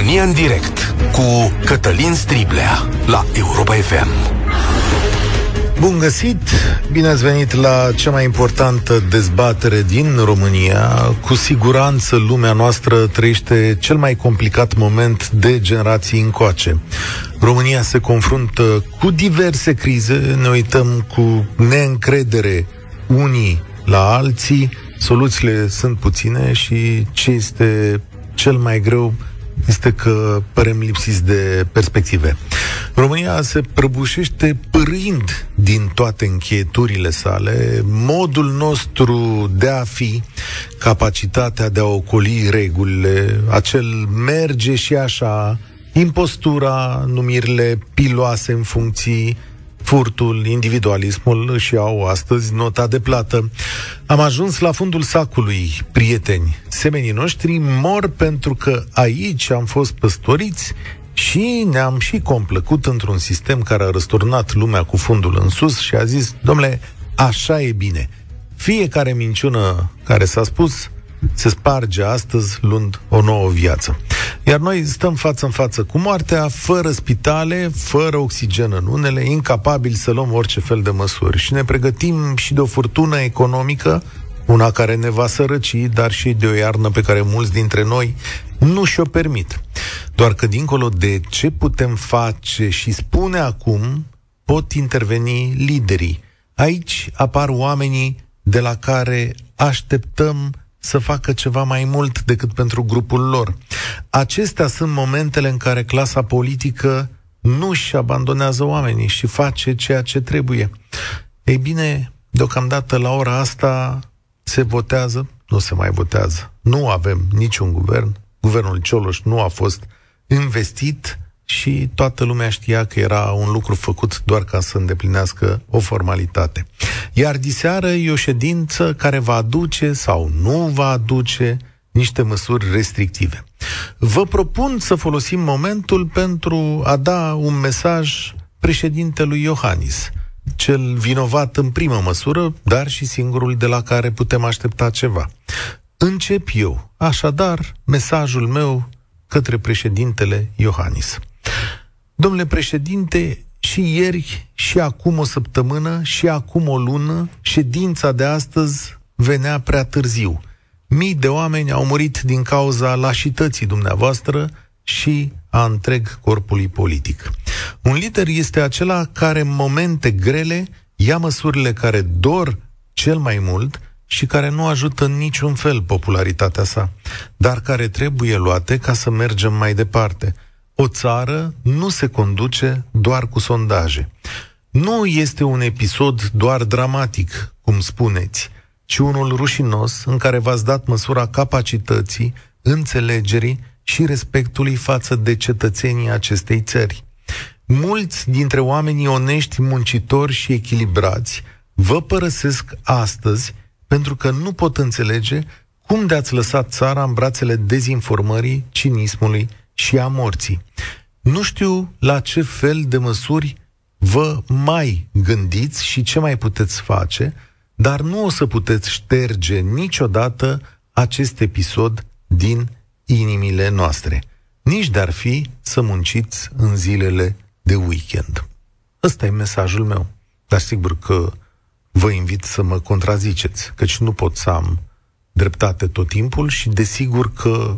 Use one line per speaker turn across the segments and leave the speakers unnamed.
România în direct cu Cătălin Striblea la Europa FM.
Bun găsit! Bine ați venit la cea mai importantă dezbatere din România. Cu siguranță lumea noastră trăiește cel mai complicat moment de generații încoace. România se confruntă cu diverse crize, ne uităm cu neîncredere unii la alții, soluțiile sunt puține și ce este cel mai greu este că părem lipsiți de perspective. România se prăbușește pârind din toate încheieturile sale, modul nostru de a fi, capacitatea de a ocoli regulile, acel merge și așa, impostura, numirile piloase în funcții, furtul, individualismul și au astăzi nota de plată. Am ajuns la fundul sacului, prieteni. Semenii noștri mor pentru că aici am fost păstoriți și ne-am și complăcut într-un sistem care a răsturnat lumea cu fundul în sus și a zis, domnule, așa e bine. Fiecare minciună care s-a spus se sparge astăzi luând o nouă viață. Iar noi stăm față în față cu moartea, fără spitale, fără oxigen în unele, incapabili să luăm orice fel de măsuri. Și ne pregătim și de o furtună economică, una care ne va sărăci, dar și de o iarnă pe care mulți dintre noi nu și-o permit. Doar că dincolo de ce putem face și spune acum, pot interveni liderii. Aici apar oamenii de la care așteptăm să facă ceva mai mult decât pentru grupul lor. Acestea sunt momentele în care clasa politică nu își abandonează oamenii și face ceea ce trebuie. Ei bine, deocamdată la ora asta se votează, nu se mai votează. Nu avem niciun guvern. Guvernul Cioloș nu a fost investit și toată lumea știa că era un lucru făcut doar ca să îndeplinească o formalitate. Iar diseară e o ședință care va aduce sau nu va aduce niște măsuri restrictive. Vă propun să folosim momentul pentru a da un mesaj președintelui Iohannis, cel vinovat în primă măsură, dar și singurul de la care putem aștepta ceva. Încep eu, așadar, mesajul meu către președintele Iohannis. Domnule președinte, și ieri, și acum o săptămână, și acum o lună, ședința de astăzi venea prea târziu. Mii de oameni au murit din cauza lașității dumneavoastră și a întreg corpului politic. Un lider este acela care în momente grele ia măsurile care dor cel mai mult și care nu ajută în niciun fel popularitatea sa, dar care trebuie luate ca să mergem mai departe – o țară nu se conduce doar cu sondaje. Nu este un episod doar dramatic, cum spuneți, ci unul rușinos în care v-ați dat măsura capacității, înțelegerii și respectului față de cetățenii acestei țări. Mulți dintre oamenii onești, muncitori și echilibrați vă părăsesc astăzi pentru că nu pot înțelege cum de-ați lăsat țara în brațele dezinformării, cinismului și a morții. Nu știu la ce fel de măsuri vă mai gândiți și ce mai puteți face, dar nu o să puteți șterge niciodată acest episod din inimile noastre. Nici de-ar fi să munciți în zilele de weekend. Ăsta e mesajul meu. Dar sigur că vă invit să mă contraziceți, căci nu pot să am dreptate tot timpul și desigur că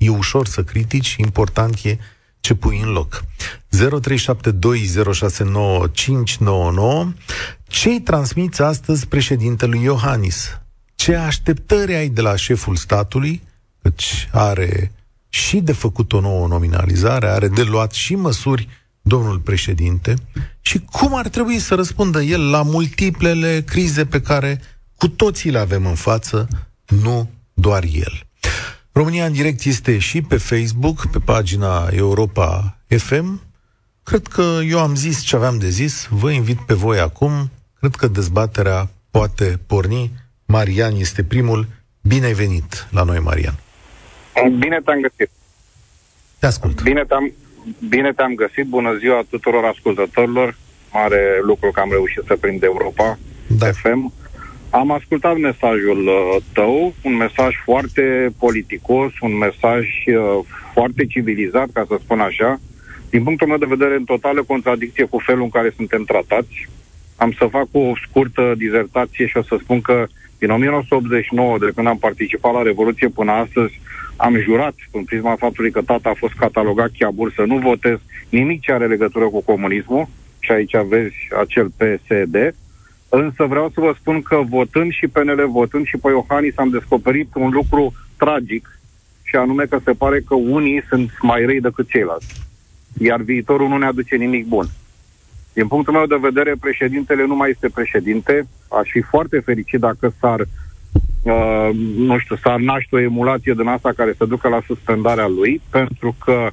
E ușor să critici, important e ce pui în loc. 0372069599 Ce-i transmiți astăzi președintelui Iohannis? Ce așteptări ai de la șeful statului? Căci are și de făcut o nouă nominalizare, are de luat și măsuri domnul președinte și cum ar trebui să răspundă el la multiplele crize pe care cu toții le avem în față, nu doar el. România în direct este și pe Facebook, pe pagina Europa FM. Cred că eu am zis ce aveam de zis, vă invit pe voi acum. Cred că dezbaterea poate porni. Marian este primul. Bine ai venit la noi, Marian.
Bine te-am găsit.
Te ascult.
Bine te-am, bine te-am găsit. Bună ziua tuturor ascultătorilor. Mare lucru că am reușit să prind Europa da. FM. Am ascultat mesajul uh, tău, un mesaj foarte politicos, un mesaj uh, foarte civilizat, ca să spun așa. Din punctul meu de vedere, în totală contradicție cu felul în care suntem tratați. Am să fac o scurtă dizertație și o să spun că din 1989, de când am participat la Revoluție până astăzi, am jurat, în prisma faptului că tata a fost catalogat chiabur, să nu votez nimic ce are legătură cu comunismul, și aici vezi acel PSD, însă vreau să vă spun că votând și PNL, votând și pe Iohannis, am descoperit un lucru tragic, și anume că se pare că unii sunt mai răi decât ceilalți. Iar viitorul nu ne aduce nimic bun. Din punctul meu de vedere, președintele nu mai este președinte. Aș fi foarte fericit dacă s-ar, uh, nu știu, s-ar naște o emulație din asta care să ducă la suspendarea lui, pentru că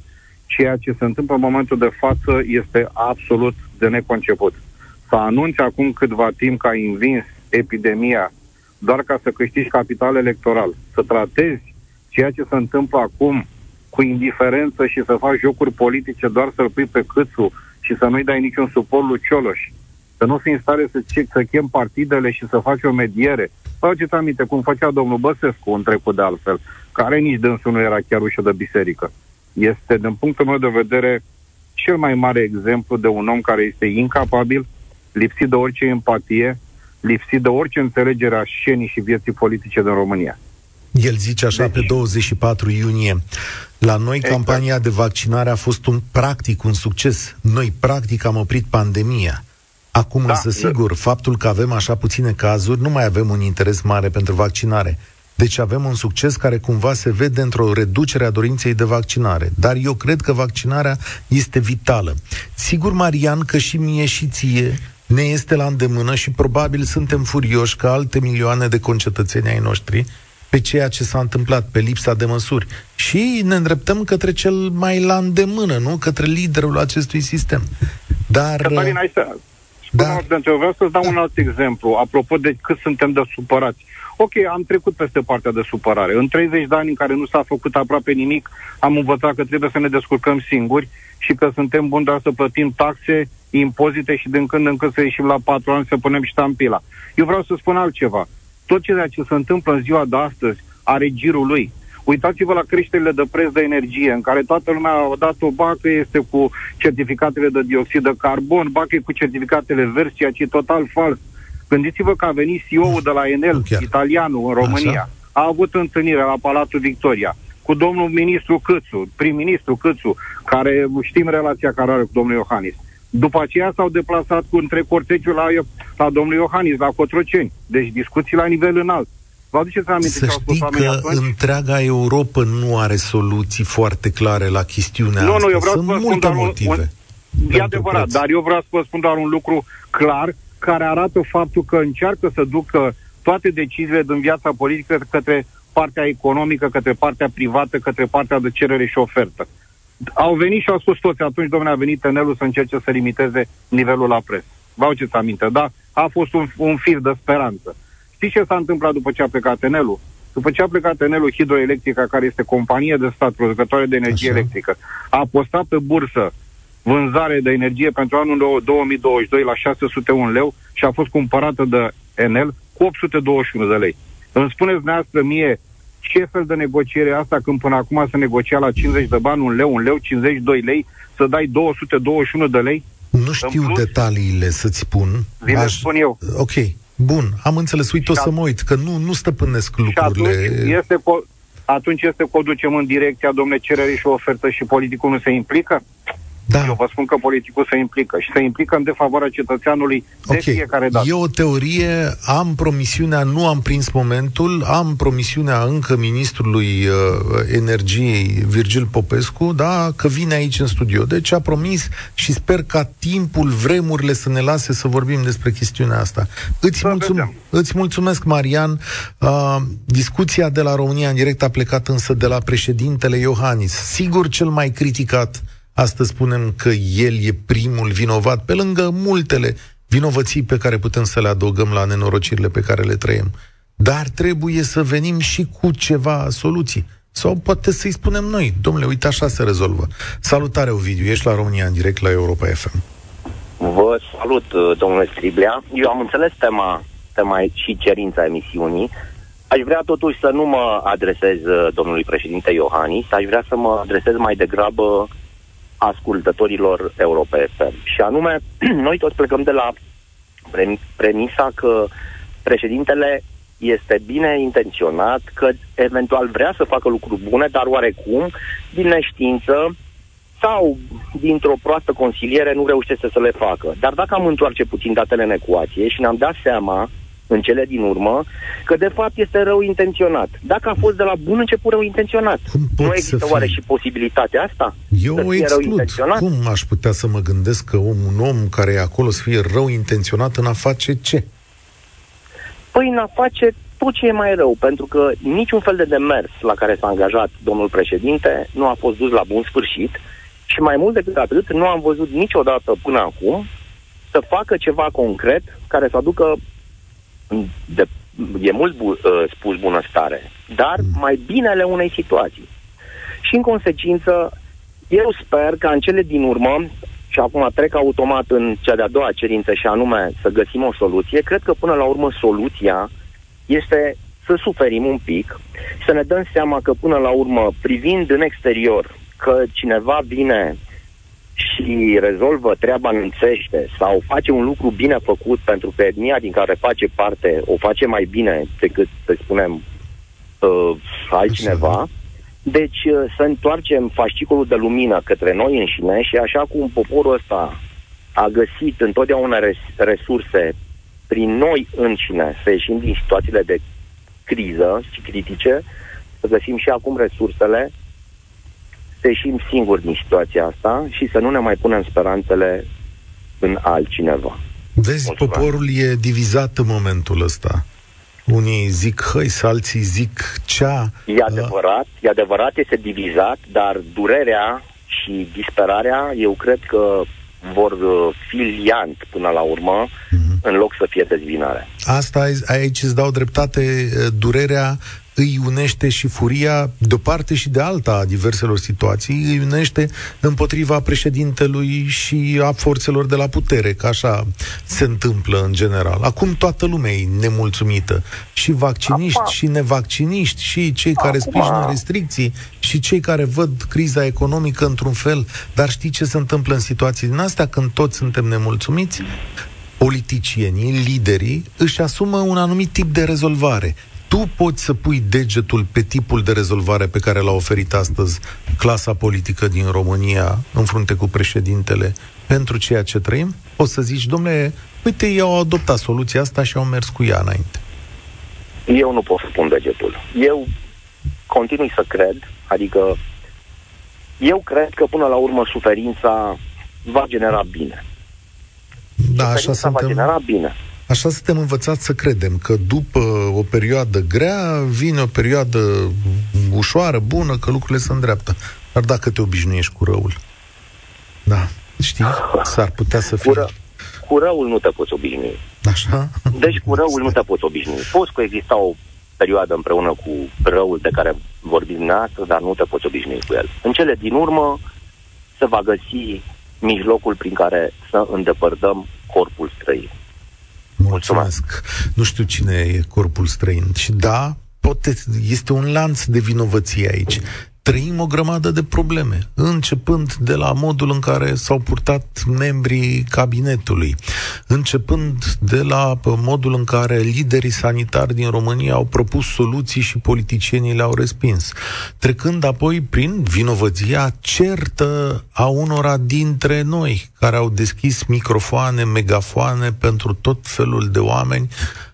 ceea ce se întâmplă în momentul de față este absolut de neconceput. Să anunți acum câtva timp că ai învins epidemia doar ca să câștigi capital electoral, să tratezi ceea ce se întâmplă acum cu indiferență și să faci jocuri politice doar să-l pui pe câțu și să nu-i dai niciun suport lui Cioloș, să nu fii în stare să, să chem partidele și să faci o mediere. Faceți aminte cum făcea domnul Băsescu în trecut de altfel, care nici dânsul nu era chiar ușă de biserică. Este, din punctul meu de vedere, cel mai mare exemplu de un om care este incapabil, lipsit de orice empatie, lipsit de orice înțelegere a scenii și vieții politice din România.
El zice așa deci... pe 24 iunie. La noi exact. campania de vaccinare a fost un practic un succes. Noi practic am oprit pandemia. Acum da, însă sigur, faptul că avem așa puține cazuri, nu mai avem un interes mare pentru vaccinare. Deci avem un succes care cumva se vede într-o reducere a dorinței de vaccinare. Dar eu cred că vaccinarea este vitală. Sigur, Marian, că și mie și ție ne este la îndemână și probabil suntem furioși ca alte milioane de concetățeni ai noștri pe ceea ce s-a întâmplat, pe lipsa de măsuri. Și ne îndreptăm către cel mai la îndemână, nu? Către liderul acestui sistem. Dar...
Cătălin, hai să... Da. Eu vreau să-ți dau da. un alt exemplu, apropo de cât suntem de supărați. Ok, am trecut peste partea de supărare. În 30 de ani în care nu s-a făcut aproape nimic, am învățat că trebuie să ne descurcăm singuri și că suntem buni doar să plătim taxe, impozite și din când în când să ieșim la patru ani să punem ștampila. Eu vreau să spun altceva tot ceea ce se întâmplă în ziua de astăzi are girul lui. Uitați-vă la creșterile de preț de energie, în care toată lumea a dat o bacă este cu certificatele de dioxid de carbon, bacă cu certificatele verzi, ceea ce e total fals. Gândiți-vă că a venit CEO-ul de la Enel, okay. italianul, în România. Așa? A avut întâlnire la Palatul Victoria cu domnul ministru Câțu, prim-ministru Câțu, care știm relația care are cu domnul Iohannis. După aceea s-au deplasat cu între cortegiul la, la domnul Iohannis, la Cotroceni. Deci discuții la nivel înalt. Vă aduceți aminte
Să ce au spus că atunci? întreaga Europa nu are soluții foarte clare la chestiunea
nu,
asta.
Nu, eu vreau
Sunt
să vă
multe
spun
motive.
Un, un, e adevărat, preț. dar eu vreau să vă spun doar un lucru clar care arată faptul că încearcă să ducă toate deciziile din viața politică către partea economică, către partea privată, către partea de cerere și ofertă au venit și au spus toți atunci, domnule, a venit Tenelul să încerce să limiteze nivelul la preț. Vă aduceți aminte, da? A fost un, un fir de speranță. Știți ce s-a întâmplat după ce a plecat Tenelul? După ce a plecat Tenelul Hidroelectrica, care este companie de stat producătoare de energie Așa. electrică, a postat pe bursă vânzare de energie pentru anul 2022 la 601 leu și a fost cumpărată de Enel cu 821 de lei. Îmi spuneți dumneavoastră mie ce fel de negociere asta când până acum se negocia la 50 de bani un leu, un leu, 52 lei, să dai 221 de lei?
Nu știu plus, detaliile să-ți spun.
Vi le spun eu.
Ok, bun, am înțeles. Uite, o să mă uit, că nu, nu stăpânesc lucrurile.
Și atunci este, co- atunci este că o ducem în direcția, domne, cerere și ofertă și politicul nu se implică? Da. Eu vă spun că politicul se implică și se implică în defavoarea cetățeanului okay. de fiecare dată.
E o teorie, am promisiunea, nu am prins momentul, am promisiunea încă ministrului uh, energiei Virgil Popescu, da, că vine aici în studio. Deci a promis și sper ca timpul, vremurile să ne lase să vorbim despre chestiunea asta. Îți, mulțum- îți mulțumesc, Marian. Uh, discuția de la România în direct a plecat însă de la președintele Iohannis. Sigur cel mai criticat Astăzi spunem că el e primul vinovat, pe lângă multele vinovății pe care putem să le adăugăm la nenorocirile pe care le trăim. Dar trebuie să venim și cu ceva soluții. Sau poate să-i spunem noi, domnule, uite așa se rezolvă. Salutare, Ovidiu, ești la România în direct la Europa FM.
Vă salut, domnule Striblea. Eu am înțeles tema este mai și cerința emisiunii. Aș vrea totuși să nu mă adresez uh, domnului președinte Iohannis, aș vrea să mă adresez mai degrabă ascultătorilor Europa FM. Și anume, noi toți plecăm de la premisa că președintele este bine intenționat, că eventual vrea să facă lucruri bune, dar oarecum, din neștiință sau dintr-o proastă consiliere, nu reușește să le facă. Dar dacă am întoarce puțin datele în ecuație și ne-am dat seama în cele din urmă, că de fapt este rău intenționat. Dacă a fost de la bun început rău intenționat, nu există oare și posibilitatea asta?
Eu o exclud. Cum aș putea să mă gândesc că un om care e acolo să fie rău intenționat în a face ce?
Păi în a face tot ce e mai rău, pentru că niciun fel de demers la care s-a angajat domnul președinte nu a fost dus la bun sfârșit și mai mult decât atât, nu am văzut niciodată până acum să facă ceva concret care să aducă de, e mult bu, uh, spus bunăstare, dar mm. mai binele unei situații. Și în consecință, eu sper că în cele din urmă, și acum trec automat în cea de-a doua cerință și anume să găsim o soluție, cred că până la urmă soluția este să suferim un pic, să ne dăm seama că până la urmă, privind în exterior, că cineva vine și rezolvă treaba înțește sau face un lucru bine făcut pentru că etnia din care face parte o face mai bine decât, să spunem, uh, altcineva, deci uh, să întoarcem fascicolul de lumină către noi înșine și așa cum poporul ăsta a găsit întotdeauna res- resurse prin noi înșine să ieșim din situațiile de criză și critice, să găsim și acum resursele să ieșim singuri din situația asta și să nu ne mai punem speranțele în altcineva.
Vezi, Mulțumesc. poporul e divizat în momentul ăsta. Unii zic hăi, alții zic cea.
E adevărat, e adevărat, este divizat, dar durerea și disperarea, eu cred că vor uh, fi liant până la urmă, mm-hmm. în loc să fie dezvinare.
Asta aici îți dau dreptate, uh, durerea îi unește și furia de o parte și de alta a diverselor situații, îi unește împotriva președintelui și a forțelor de la putere, că așa se întâmplă în general. Acum toată lumea e nemulțumită, și vacciniști, Acum. și nevacciniști, și cei Acum. care sprijină restricții, și cei care văd criza economică într-un fel, dar știi ce se întâmplă în situații din astea când toți suntem nemulțumiți? politicienii, liderii, își asumă un anumit tip de rezolvare tu poți să pui degetul pe tipul de rezolvare pe care l-a oferit astăzi clasa politică din România în frunte cu președintele pentru ceea ce trăim? O să zici, domnule, uite, ei au adoptat soluția asta și au mers cu ea înainte.
Eu nu pot să pun degetul. Eu continui să cred, adică eu cred că până la urmă suferința va genera bine.
Da, așa suntem... va
genera bine.
Așa suntem învățați să credem că după o perioadă grea vine o perioadă ușoară, bună, că lucrurile se îndreaptă. Dar dacă te obișnuiești cu răul, da, știi, s-ar putea să fie... Cu, ră,
cu răul nu te poți obișnui.
Așa?
Deci cu răul nu te poți obișnui. Poți coexista o perioadă împreună cu răul de care vorbim dumneavoastră, dar nu te poți obișnui cu el. În cele din urmă se va găsi mijlocul prin care să îndepărtăm corpul străin.
Mulțumesc. Mulțumesc. Nu știu cine e corpul străin. Și da, poate, este un lanț de vinovăție aici trăim o grămadă de probleme, începând de la modul în care s-au purtat membrii cabinetului, începând de la modul în care liderii sanitari din România au propus soluții și politicienii le-au respins, trecând apoi prin vinovăția certă a unora dintre noi, care au deschis microfoane, megafoane pentru tot felul de oameni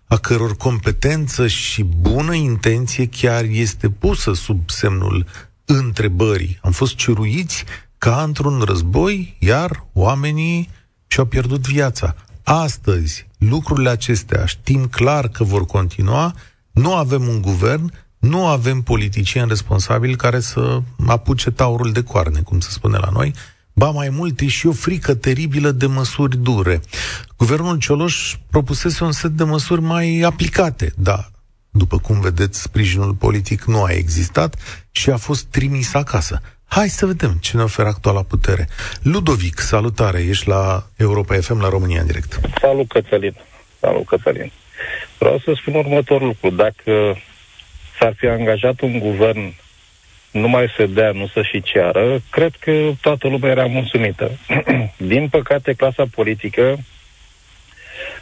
a căror competență și bună intenție chiar este pusă sub semnul întrebării. Am fost ciruiți ca într-un război, iar oamenii și-au pierdut viața. Astăzi, lucrurile acestea știm clar că vor continua, nu avem un guvern, nu avem politicieni responsabili care să apuce taurul de coarne, cum se spune la noi, Ba mai mult, e și o frică teribilă de măsuri dure. Guvernul Cioloș propusese un set de măsuri mai aplicate, da, după cum vedeți, sprijinul politic nu a existat și a fost trimis acasă. Hai să vedem ce ne oferă actuala putere. Ludovic, salutare, ești la Europa FM, la România în direct.
Salut, Cățălin. Salut, Cățălin. Vreau să spun următorul lucru. Dacă s-ar fi angajat un guvern nu mai să dea, nu să și ceară, cred că toată lumea era mulțumită. Din păcate, clasa politică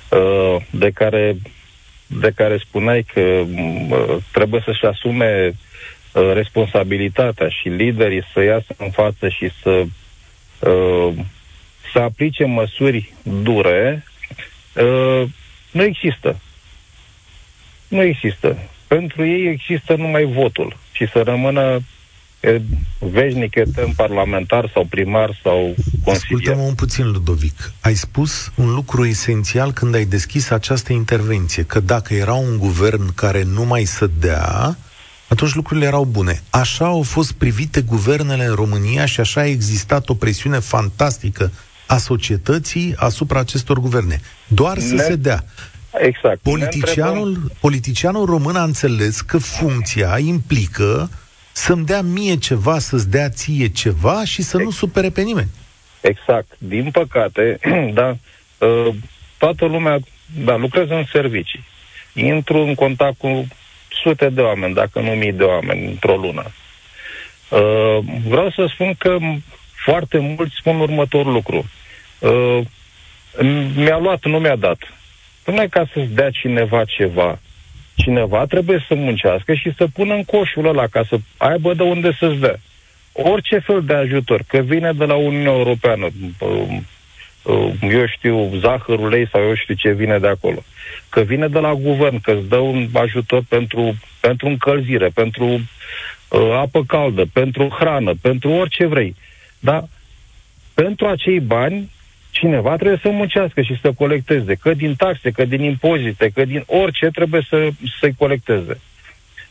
uh, de care, de care spuneai că uh, trebuie să-și asume uh, responsabilitatea și liderii să iasă în față și să să aplice măsuri dure, nu există. Nu există. Pentru ei există numai votul și să rămână veșnic etern parlamentar sau primar sau consilier.
Ascultă-mă un puțin, Ludovic. Ai spus un lucru esențial când ai deschis această intervenție, că dacă era un guvern care nu mai sădea, atunci lucrurile erau bune. Așa au fost privite guvernele în România și așa a existat o presiune fantastică a societății asupra acestor guverne. Doar ne... să se dea.
Exact.
Politicianul, politicianul român a înțeles că funcția implică să-mi dea mie ceva, să-ți dea ție ceva și să nu supere pe nimeni.
Exact. Din păcate, da, ă, toată lumea, da, lucrează în servicii. Intru în contact cu sute de oameni, dacă nu mii de oameni, într-o lună. Ă, vreau să spun că foarte mulți spun următorul lucru. Ă, mi-a luat, nu mi-a dat. Numai ca să-ți dea cineva ceva, cineva trebuie să muncească și să pună în coșul ăla ca să aibă de unde să-ți dea. Orice fel de ajutor, că vine de la Uniunea Europeană, eu știu, zahăr, ulei sau eu știu ce vine de acolo, că vine de la guvern, că îți dă un ajutor pentru, pentru încălzire, pentru uh, apă caldă, pentru hrană, pentru orice vrei. Dar pentru acei bani cineva trebuie să muncească și să colecteze, că din taxe, că din impozite, că din orice trebuie să, să-i colecteze.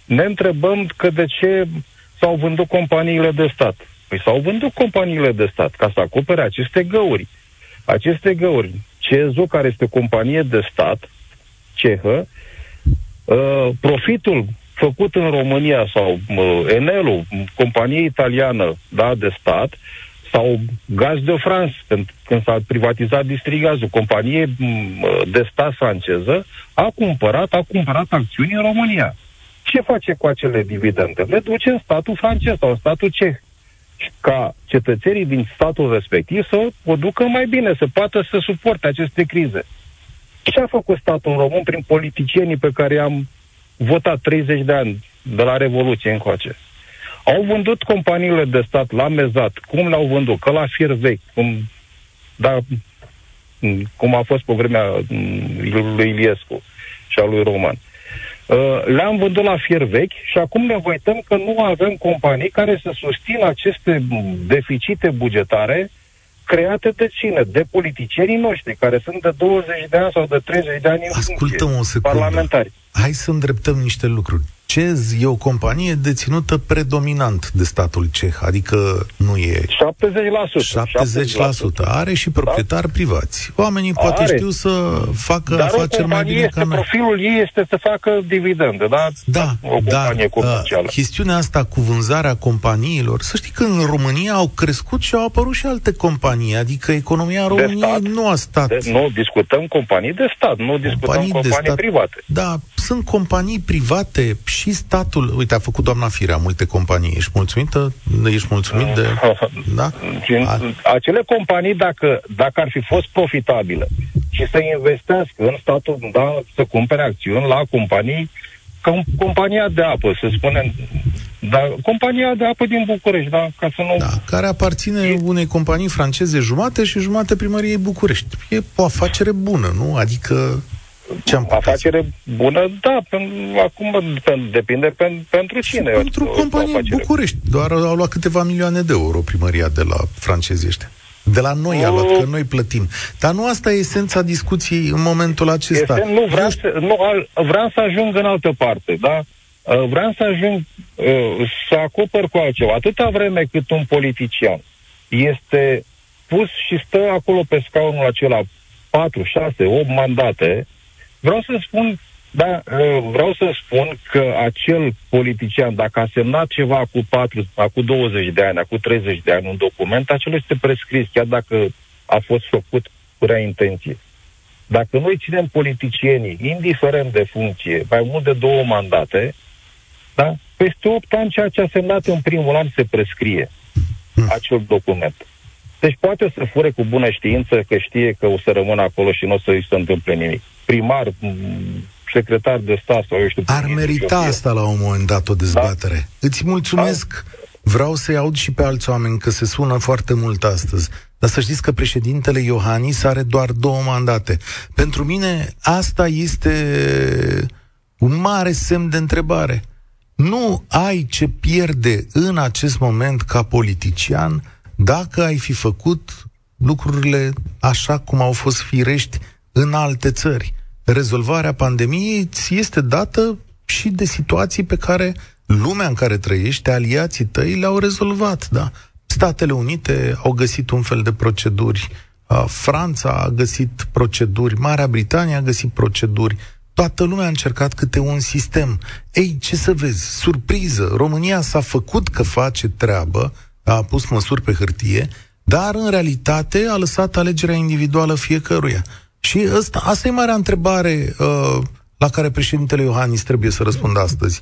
Ne întrebăm că de ce s-au vândut companiile de stat. Păi s-au vândut companiile de stat ca să acopere aceste găuri. Aceste găuri, CEZO, care este o companie de stat cehă, uh, profitul făcut în România sau uh, Enelul, companie italiană da, de stat, sau Gaz de France, când s-a privatizat Distrigazul, companie de stat franceză, a cumpărat, a cumpărat acțiuni în România. Ce face cu acele dividende? Le duce în statul francez sau în statul ceh. Ca cetățenii din statul respectiv să o ducă mai bine, să poată să suporte aceste crize. Ce a făcut statul român prin politicienii pe care i-am votat 30 de ani de la Revoluție încoace? Au vândut companiile de stat la mezat. Cum le-au vândut? Că la fier vechi. Cum, da, cum a fost pe vremea mm, lui Iliescu și a lui Roman. Uh, le-am vândut la fier vechi și acum ne uităm că nu avem companii care să susțină aceste deficite bugetare create de cine? De politicienii noștri, care sunt de 20 de ani sau de 30 de ani în
Ascultă o secundă.
parlamentari.
Hai să îndreptăm niște lucruri. CEZ e o companie deținută predominant de statul ceh, adică nu e...
70%.
70%. Are și proprietari da? privați. Oamenii Are. poate știu să facă
dar
afaceri mai bine
este,
ca noi.
profilul ei este să facă dividende, da?
Da,
o companie
dar uh, chestiunea asta cu vânzarea companiilor, să știi că în România au crescut și au apărut și alte companii, adică economia României nu a stat.
De, nu, discutăm companii de stat, nu discutăm companii, companii stat, private.
Da, sunt companii private și statul, uite, a făcut doamna Firea multe companii. Ești mulțumită? Ești mulțumit de... Da?
Acele companii, dacă, dacă ar fi fost profitabile și să investească în statul, da, să cumpere acțiuni la companii, ca compania de apă, să spunem, da, compania de apă din București, da, ca să nu... Da,
care aparține e... unei companii franceze jumate și jumate primăriei București. E o afacere bună, nu? Adică ce-am
afacere bună, da, acum depinde pen, pentru cine.
Pentru companii București. Doar au luat câteva milioane de euro primăria de la francezii ăștia. De la noi a luat, că noi plătim. Dar nu asta e esența discuției în momentul acesta.
Este, nu, vreau, să, nu, vreau să ajung în altă parte, da? Uh, vreau să ajung uh, să acopăr cu altceva. Atâta vreme cât un politician este pus și stă acolo pe scaunul acela 4, 6, 8 mandate, Vreau să spun, da, ă, vreau să spun că acel politician, dacă a semnat ceva cu 4, cu 20 de ani, cu 30 de ani un document, acel este prescris, chiar dacă a fost făcut cu rea intenție. Dacă noi ținem politicienii, indiferent de funcție, mai mult de două mandate, da? peste 8 ani ceea ce a semnat în primul an se prescrie hmm. acel document. Deci poate să fure cu bună știință că știe că o să rămână acolo și nu o să îi se întâmple nimic. Primar, secretar de stat sau eu știu...
Ar merita asta la un moment dat o dezbatere. Da? Îți mulțumesc. Da. Vreau să-i aud și pe alți oameni, că se sună foarte mult astăzi. Dar să știți că președintele Iohannis are doar două mandate. Pentru mine asta este un mare semn de întrebare. Nu ai ce pierde în acest moment ca politician dacă ai fi făcut lucrurile așa cum au fost firești în alte țări. Rezolvarea pandemiei ți este dată și de situații pe care lumea în care trăiești, aliații tăi le-au rezolvat, da. Statele Unite au găsit un fel de proceduri, Franța a găsit proceduri, Marea Britanie a găsit proceduri, toată lumea a încercat câte un sistem. Ei, ce să vezi, surpriză, România s-a făcut că face treabă, a pus măsuri pe hârtie, dar în realitate a lăsat alegerea individuală fiecăruia. Și asta, asta e marea întrebare uh, la care președintele Iohannis trebuie să răspundă astăzi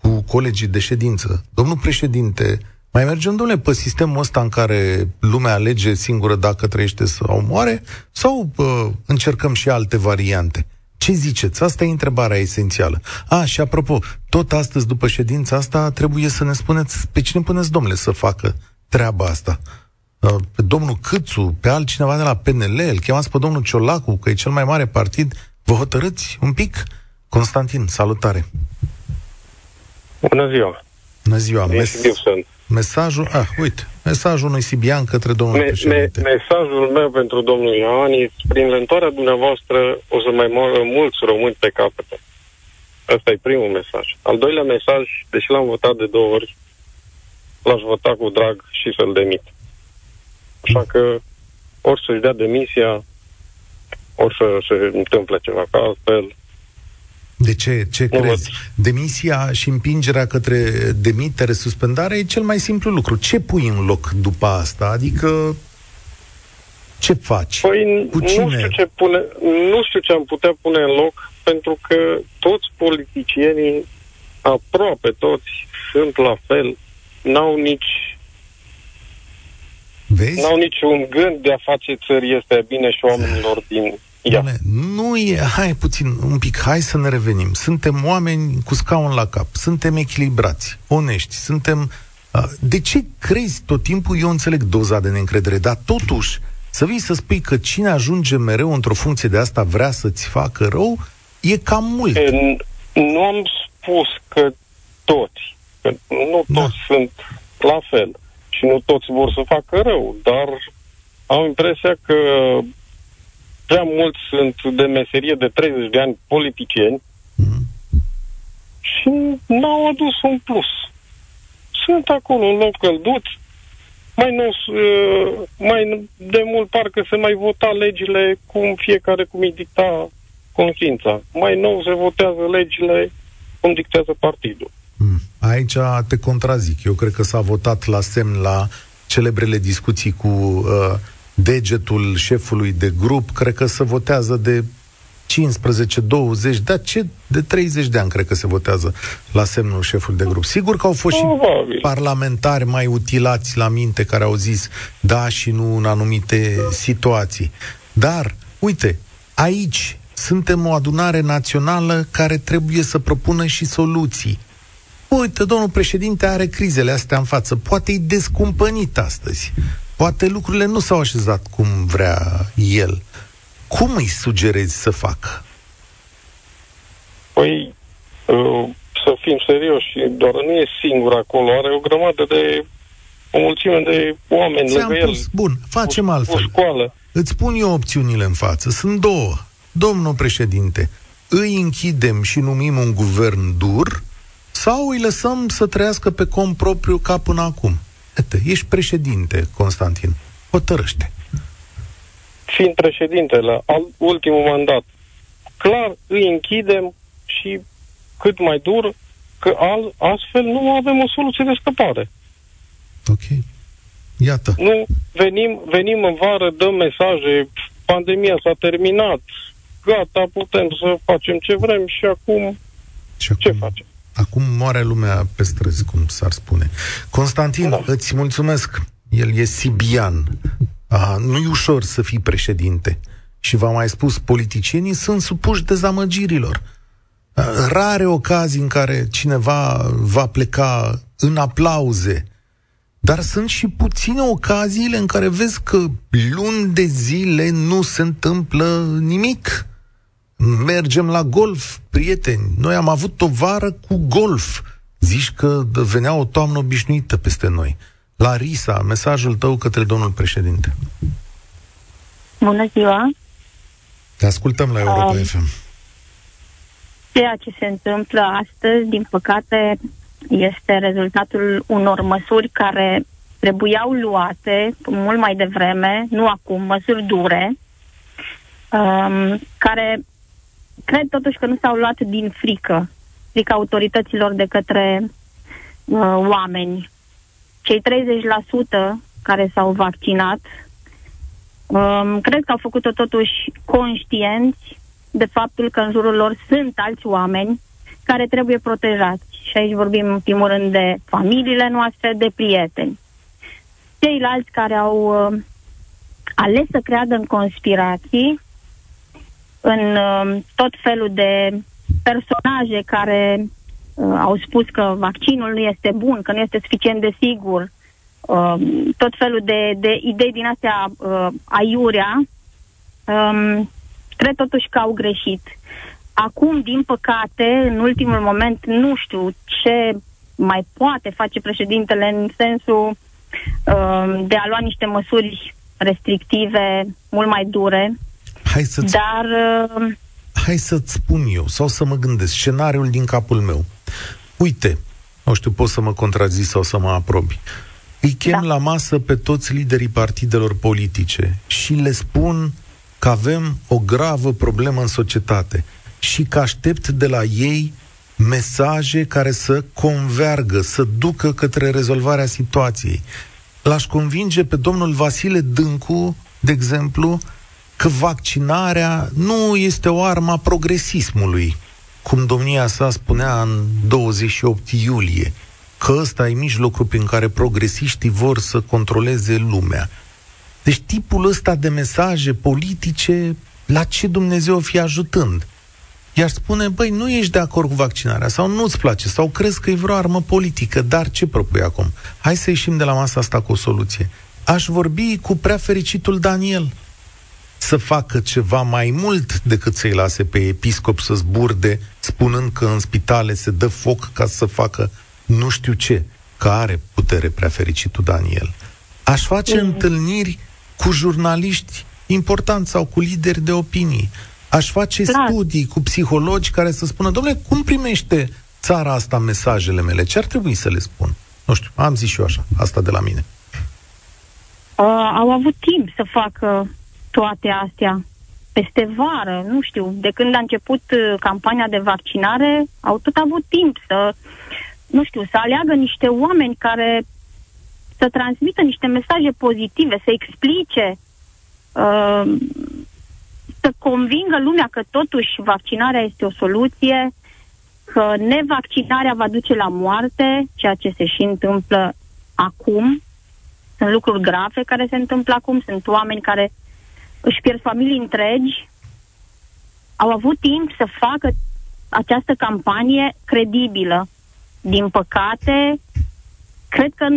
cu colegii de ședință. Domnul președinte, mai mergem, domnule, pe sistemul ăsta în care lumea alege singură dacă trăiește sau moare, sau uh, încercăm și alte variante? Ce ziceți? Asta e întrebarea esențială. A, și apropo, tot astăzi, după ședința asta, trebuie să ne spuneți pe cine puneți, domnule, să facă treaba asta. Uh, pe domnul Câțu, pe altcineva de la PNL, îl chemați pe domnul Ciolacu, că e cel mai mare partid. Vă hotărâți un pic? Constantin, salutare!
Bună ziua!
Bună ziua! Mes- sunt. Mesajul, ah, uite, mesajul unui Sibian către domnul me, președinte.
Me, mesajul meu pentru domnul Ioanis, prin lentoarea dumneavoastră o să mai moară mulți români pe capete. Asta e primul mesaj. Al doilea mesaj, deși l-am votat de două ori, l-aș vota cu drag și să-l demit. Așa că ori să-și dea demisia, ori să se întâmple ceva, ca altfel
de ce? Ce nu crezi? Văd. Demisia și împingerea către demitere, suspendare e cel mai simplu lucru. Ce pui în loc după asta? Adică ce faci?
Păi Cu cine? Nu, știu ce pune, nu știu ce am putea pune în loc, pentru că toți politicienii, aproape toți, sunt la fel. N-au nici
Vezi?
N-au niciun gând de a face țării este bine și oamenilor din
Doamne, nu e, hai puțin, un pic, hai să ne revenim. Suntem oameni cu scaun la cap, suntem echilibrați, onești, suntem... Uh, de ce crezi tot timpul, eu înțeleg doza de neîncredere, dar totuși, să vii să spui că cine ajunge mereu într-o funcție de asta vrea să-ți facă rău, e cam mult. E,
nu am spus că toți, că nu da. toți da. sunt la fel și nu toți vor să facă rău, dar am impresia că prea mulți sunt de meserie de 30 de ani politicieni mm. și n-au adus un plus. Sunt acolo un loc călduț, mai, nu, uh, mai de mult parcă se mai vota legile cum fiecare cum îi dicta conștiința. Mai nou se votează legile cum dictează partidul.
Mm. Aici te contrazic. Eu cred că s-a votat la semn la celebrele discuții cu uh, degetul șefului de grup, cred că se votează de 15, 20, dar ce de 30 de ani cred că se votează la semnul șefului de grup. Sigur că au fost și parlamentari mai utilați la minte care au zis da și nu în anumite situații. Dar, uite, aici suntem o adunare națională care trebuie să propună și soluții. Uite, domnul președinte are crizele astea în față. Poate e descumpănit astăzi. Poate lucrurile nu s-au așezat cum vrea el. Cum îi sugerezi să facă?
Păi, uh, să fim serioși, doar nu e singur acolo, are o grămadă de o mulțime de oameni
Ți-am lângă pus. el. Bun, facem
cu,
altfel.
Cu școală.
Îți spun eu opțiunile în față. Sunt două. Domnul președinte, îi închidem și numim un guvern dur sau îi lăsăm să trăiască pe cont propriu ca până acum? Iată, ești președinte, Constantin. Hotărăște.
Fiind președinte la al, ultimul mandat, clar îi închidem și cât mai dur, că al, astfel nu avem o soluție de scăpare.
Ok. Iată.
Nu, venim, venim în vară, dăm mesaje, pandemia s-a terminat, gata, putem să facem ce vrem și acum,
și acum
ce facem?
Acum moare lumea pe străzi, cum s-ar spune. Constantin, da. îți mulțumesc. El e sibian. A, nu-i ușor să fii președinte. Și v-am mai spus, politicienii sunt supuși dezamăgirilor. Rare ocazii în care cineva va pleca în aplauze, dar sunt și puține ocaziile în care vezi că luni de zile nu se întâmplă nimic. Mergem la golf, prieteni. Noi am avut o vară cu golf. Zici că venea o toamnă obișnuită peste noi. Larisa, mesajul tău către domnul președinte.
Bună ziua!
Te ascultăm la Europa um, FM.
Ceea ce se întâmplă astăzi, din păcate, este rezultatul unor măsuri care trebuiau luate mult mai devreme, nu acum, măsuri dure, um, care cred totuși că nu s-au luat din frică, frică autorităților de către uh, oameni. Cei 30% care s-au vaccinat, um, cred că au făcut-o totuși conștienți de faptul că în jurul lor sunt alți oameni care trebuie protejați. Și aici vorbim în primul rând de familiile noastre, de prieteni. Ceilalți care au uh, ales să creadă în conspirații, în uh, tot felul de personaje care uh, au spus că vaccinul nu este bun, că nu este suficient de sigur, uh, tot felul de, de idei din astea uh, aiurea, um, cred totuși că au greșit. Acum, din păcate, în ultimul moment, nu știu ce mai poate face președintele în sensul uh, de a lua niște măsuri restrictive mult mai dure.
Hai să
dar uh,
hai să-ți spun eu, sau să mă gândesc, scenariul din capul meu. Uite, nu știu, poți să mă contrazici sau să mă aprobi. Îi chem da. la masă pe toți liderii partidelor politice și le spun că avem o gravă problemă în societate și că aștept de la ei mesaje care să convergă, să ducă către rezolvarea situației. L-aș convinge pe domnul Vasile Dâncu, de exemplu, că vaccinarea nu este o armă a progresismului, cum domnia sa spunea în 28 iulie, că ăsta e mijlocul prin care progresiștii vor să controleze lumea. Deci tipul ăsta de mesaje politice, la ce Dumnezeu fi ajutând? Iar spune, băi, nu ești de acord cu vaccinarea sau nu-ți place sau crezi că e vreo armă politică, dar ce propui acum? Hai să ieșim de la masa asta cu o soluție. Aș vorbi cu prea fericitul Daniel, să facă ceva mai mult decât să-i lase pe episcop să zburde, spunând că în spitale se dă foc ca să facă nu știu ce, că are putere prea fericitul Daniel. Aș face mm. întâlniri cu jurnaliști importanți sau cu lideri de opinii. Aș face Clar. studii cu psihologi care să spună, domnule, cum primește țara asta mesajele mele? Ce ar trebui să le spun? Nu știu, am zis și eu așa, asta de la mine.
Uh, au avut timp să facă toate astea. Peste vară, nu știu, de când a început uh, campania de vaccinare, au tot avut timp să, nu știu, să aleagă niște oameni care să transmită niște mesaje pozitive, să explice, uh, să convingă lumea că totuși vaccinarea este o soluție, că nevaccinarea va duce la moarte, ceea ce se și întâmplă acum. Sunt lucruri grave care se întâmplă acum, sunt oameni care își pierd familii întregi, au avut timp să facă această campanie credibilă. Din păcate, cred că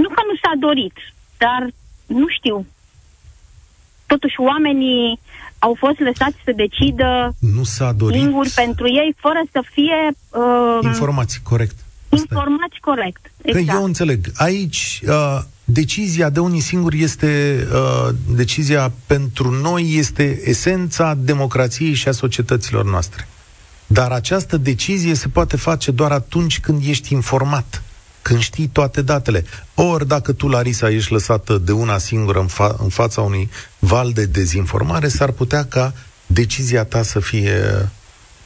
nu că nu s-a dorit, dar nu știu. Totuși, oamenii au fost lăsați să decidă
nu s-a dorit.
singuri pentru ei, fără să fie...
Uh, informații, corect.
Informați corect.
Exact. Că eu înțeleg. Aici, uh, decizia de unii singuri este uh, decizia pentru noi este esența democrației și a societăților noastre. Dar această decizie se poate face doar atunci când ești informat, când știi toate datele. Ori dacă tu, Larisa, ești lăsată de una singură în, fa- în fața unui val de dezinformare, s-ar putea ca decizia ta să fie,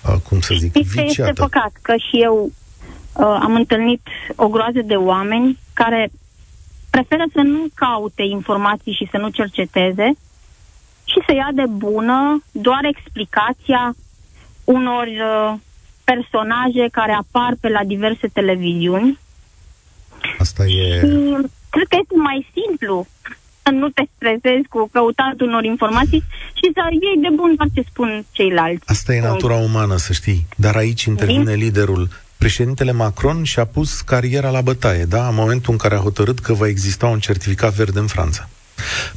uh, cum să zic,
Știți viciată. este păcat că și eu uh, am întâlnit o groază de oameni care preferă să nu caute informații și să nu cerceteze și se ia de bună doar explicația unor uh, personaje care apar pe la diverse televiziuni.
Asta e...
Și cred că este mai simplu să nu te stresezi cu căutatul unor informații și să iei de bun ce spun ceilalți.
Asta e natura umană, să știi. Dar aici intervine
Din...
liderul. Președintele Macron și-a pus cariera la bătaie, da? În momentul în care a hotărât că va exista un certificat verde în Franța.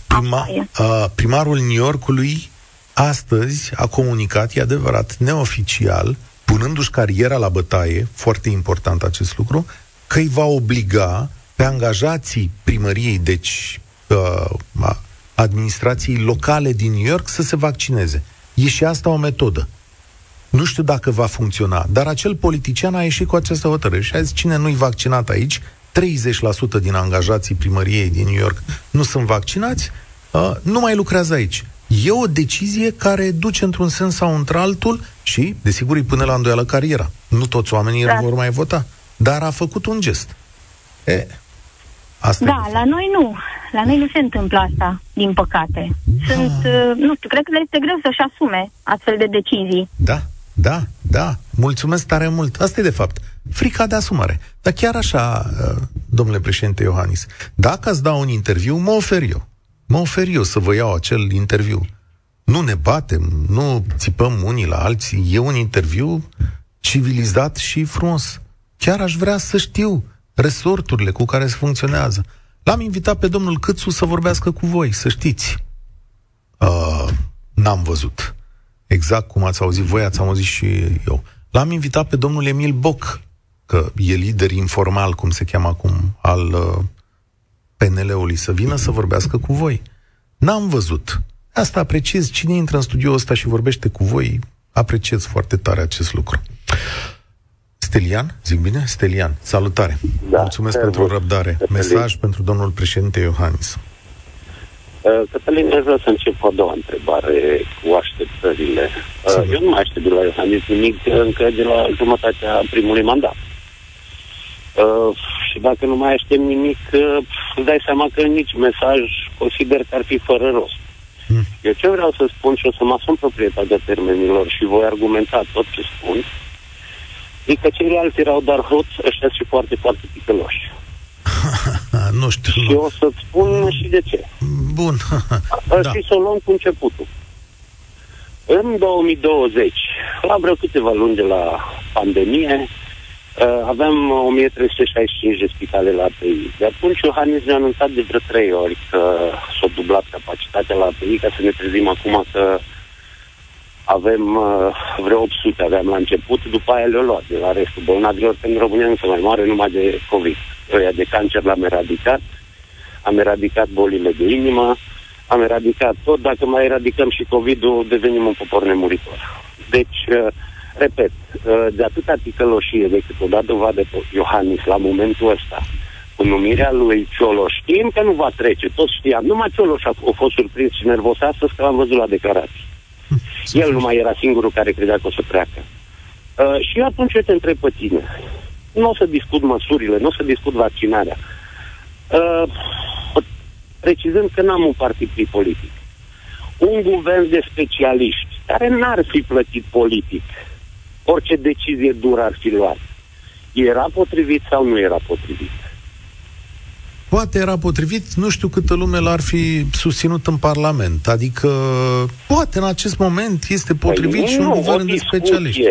Prima, uh, primarul New Yorkului astăzi a comunicat, e adevărat, neoficial, punându-și cariera la bătaie, foarte important acest lucru, că îi va obliga pe angajații primăriei, deci uh, administrației locale din New York, să se vaccineze. E și asta o metodă. Nu știu dacă va funcționa, dar acel politician a ieșit cu această hotărâre și a zis cine nu-i vaccinat aici, 30% din angajații primăriei din New York nu sunt vaccinați, uh, nu mai lucrează aici. E o decizie care duce într-un sens sau într-altul și, desigur, îi pune la îndoială cariera. Nu toți oamenii da. vor mai vota, dar a făcut un gest. E, asta
da, la noi nu. La noi nu se întâmplă asta, din păcate. Sunt, ah. uh, nu știu, cred că le este greu să-și asume astfel de decizii.
Da, da, da. Mulțumesc tare mult. Asta e de fapt. Frica de asumare. Dar chiar așa, uh, domnule președinte Iohannis, dacă ați da un interviu, mă ofer eu. Mă ofer eu să vă iau acel interviu. Nu ne batem, nu țipăm unii la alții. E un interviu civilizat și frumos. Chiar aș vrea să știu resorturile cu care se funcționează. L-am invitat pe domnul Câțu să vorbească cu voi, să știți. Uh, n-am văzut. Exact cum ați auzit voi, ați auzit și eu. L-am invitat pe domnul Emil Boc, că e lider informal, cum se cheamă acum, al uh, PNL-ului, să vină să vorbească cu voi. N-am văzut. Asta apreciez. Cine intră în studioul ăsta și vorbește cu voi, apreciez foarte tare acest lucru. Stelian, zic bine? Stelian, salutare. Da, Mulțumesc servus. pentru răbdare. Cătălin. Mesaj pentru domnul președinte Iohannis.
Uh, Cătălin, aș vrea să încep cu a doua întrebare, cu așteptările. Uh, eu nu mai aștept de la Iohannis nimic încă de la jumătatea primului mandat. Uh, și dacă nu mai aștept nimic, uh, îți dai seama că nici mesaj consider că ar fi fără rost. Mm. Eu ce vreau să spun și o să mă asum proprietatea termenilor și voi argumenta tot ce spun, e că ceilalți erau dar hoți, ăștia și foarte, foarte ticăloși.
nu știu.
Și nu. o să-ți spun și de ce.
Bun.
da. Și să o luăm cu începutul. În 2020, la vreo câteva luni de la pandemie, Uh, aveam 1365 de spitale la API. De atunci Iohannis ne-a anunțat de vreo trei ori că s-a dublat capacitatea la API, ca să ne trezim acum că avem uh, vreo 800, aveam la început, după aia le-au luat de la restul bolnavilor, pentru România nu se mai moare numai de COVID. Ăia de cancer l-am eradicat, am eradicat bolile de inimă, am eradicat tot, dacă mai eradicăm și COVID-ul, devenim un popor nemuritor. Deci, uh, repet, uh, de atâta ticăloșie decât o dat dovadă Iohannis la momentul ăsta, cu numirea lui Cioloș, știm că nu va trece, toți știam. Numai Cioloș a, a fost surprins și nervos astăzi că l-am văzut la declarații. El nu mai era singurul care credea că o să treacă. Uh, și eu atunci eu te întreb pe tine. Nu o să discut măsurile, nu o să discut vaccinarea. Uh, precizând că n-am un partid politic. Un guvern de specialiști care n-ar fi plătit politic orice decizie dură ar fi luat. Era potrivit sau nu era potrivit?
Poate era potrivit, nu știu câtă lume l-ar fi susținut în Parlament. Adică, poate în acest moment este potrivit păi și un guvern de specialiști.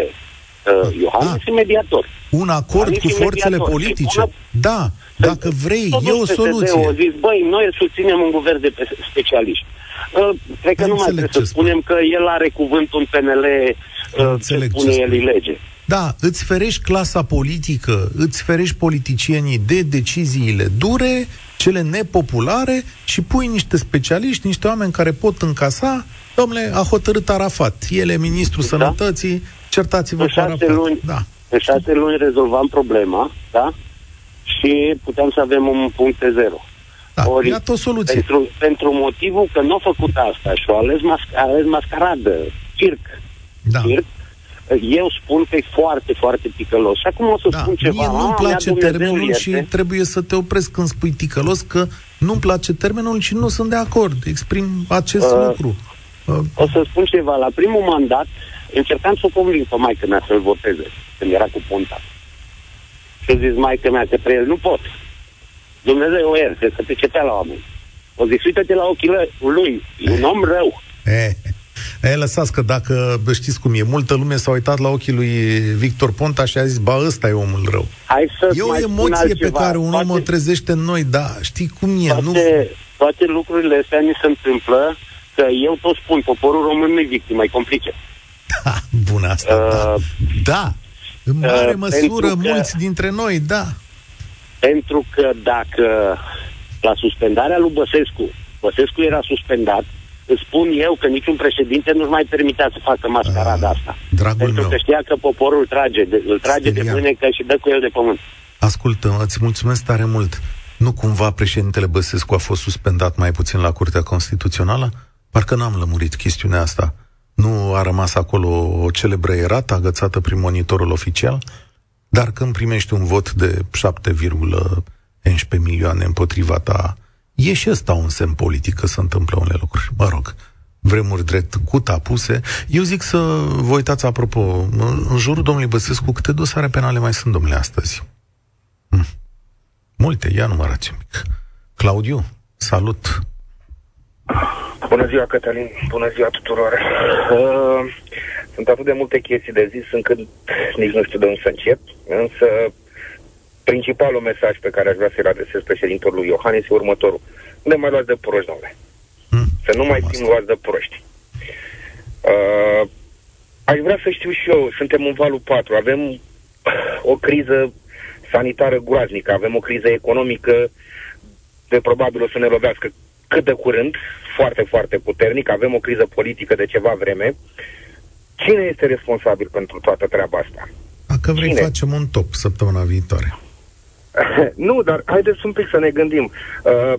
Uh, Iohannis da. mediator.
Un acord Iohannis cu forțele mediator. politice. Bună... Da, dacă vrei, e o soluție.
Au zis, băi, noi susținem un guvern de specialiști. Uh, cred că nu mai trebuie să spunem că el are cuvântul în PNL Înțeleg ce spune ce el lege.
Da, îți ferești clasa politică, îți ferești politicienii de deciziile dure, cele nepopulare și pui niște specialiști, niște oameni care pot încasa. Domnule, a hotărât Arafat, el e ministrul da? sănătății, certați-vă cu Arafat.
Luni, da. În șase luni rezolvam problema, da? Și puteam să avem un punct de zero.
Da, Ori, iată o soluție.
Pentru, pentru motivul că nu a făcut asta și a ales, masc- a ales mascaradă, circ, da. circ, eu spun că e foarte, foarte ticălos. Și acum o să da. spun ceva.
Mie nu-mi place termenul ierte. și trebuie să te opresc când spui ticălos, că nu-mi place termenul și nu sunt de acord. Exprim acest uh, lucru.
O să spun ceva. La primul mandat încercam să o conving pe maică mea să-l voteze, când era cu Ponta. Și zis maică mea către el, nu pot. Dumnezeu o ierte, să te cetea la oameni. O zis, uite-te la ochii lui, e un om rău.
E, e, lăsați că dacă știți cum e, multă lume s-a uitat la ochii lui Victor Ponta și a zis, ba, ăsta e omul rău.
Hai să
e o emoție pe care un om o trezește în noi, da, știi cum e,
toate,
nu?
Toate lucrurile astea ni se întâmplă că eu tot spun, poporul român nu e victimă, e complice.
Da, bun asta, uh, da. Da, în mare uh, măsură, mulți că, dintre noi, da.
Pentru că dacă la suspendarea lui Băsescu, Băsescu era suspendat, îți spun eu că niciun președinte nu-și mai permitea să facă mascarada asta.
Dragul
Pentru
meu.
că știa că poporul trage de, îl trage Sperian. de mânecă și dă cu el de pământ.
Ascultă, îți mulțumesc tare mult. Nu cumva președintele Băsescu a fost suspendat mai puțin la Curtea Constituțională? Parcă n-am lămurit chestiunea asta. Nu a rămas acolo o celebră erată agățată prin monitorul oficial? Dar când primești un vot de 7,11 milioane împotriva ta, e și ăsta un semn politic că se întâmplă unele lucruri. Mă rog, vremuri drept cu tapuse. Eu zic să vă uitați, apropo, în jurul domnului Băsescu, câte dosare penale mai sunt, domnule, astăzi? Hm. Multe, ia numărați mic. Claudiu, salut!
Bună ziua, Cătălin! Bună ziua tuturor! Uh, sunt atât de multe chestii de zis încât nici nu știu de unde să încep, însă principalul mesaj pe care aș vrea să-l adresez președintelui Iohannis e următorul. Nu ne mai luați de proști, domnule. Hmm. Să nu mai fim luați de proști. Uh, aș vrea să știu și eu, suntem în valul 4, avem o criză sanitară groaznică, avem o criză economică de probabil o să ne lovească cât de curând, foarte, foarte puternic, avem o criză politică de ceva vreme. Cine este responsabil pentru toată treaba asta?
Dacă vrei, Cine? facem un top săptămâna viitoare.
nu, dar haideți un pic să ne gândim. Uh,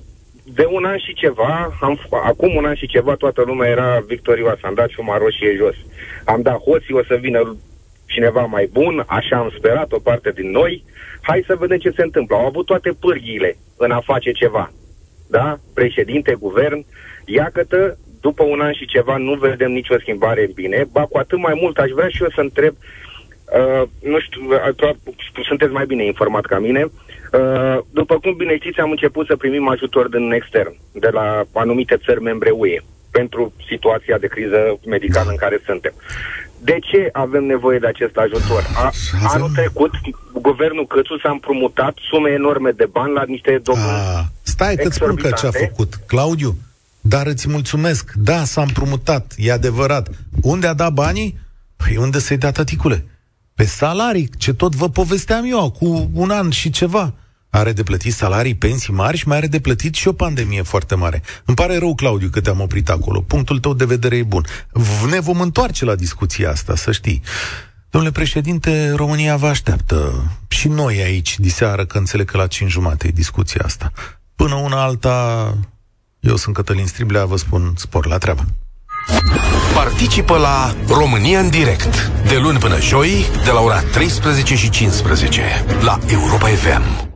de un an și ceva, am, acum un an și ceva, toată lumea era victorioasă. Am dat ciuma roșie jos. Am dat hoții, o să vină cineva mai bun, așa am sperat o parte din noi. Hai să vedem ce se întâmplă. Au avut toate pârghiile în a face ceva. Da? Președinte, guvern. Iată, după un an și ceva nu vedem nicio schimbare în bine. Ba, cu atât mai mult aș vrea și eu să întreb Uh, nu știu, uh, sunteți mai bine informat ca mine. Uh, după cum bine știți, am început să primim ajutor din extern, de la anumite țări membre UE, pentru situația de criză medicală în care suntem. De ce avem nevoie de acest ajutor? A, anul trecut, guvernul Cățu s-a împrumutat sume enorme de bani la niște
domeni. Stai că spun că ce a făcut. Claudiu, dar îți mulțumesc. Da, s-a împrumutat, e adevărat. Unde a dat banii? Păi unde să-i dea tăticule? Pe salarii, ce tot vă povesteam eu cu un an și ceva. Are de plătit salarii, pensii mari și mai are de plătit și o pandemie foarte mare. Îmi pare rău, Claudiu, că te-am oprit acolo. Punctul tău de vedere e bun. Ne vom întoarce la discuția asta, să știi. Domnule președinte, România vă așteaptă. Și noi aici, diseară, că înțeleg că la 5 jumate e discuția asta. Până una alta, eu sunt Cătălin Striblea, vă spun spor la treabă.
Participă la România în direct de luni până joi de la ora 13 și 15 la Europa FM.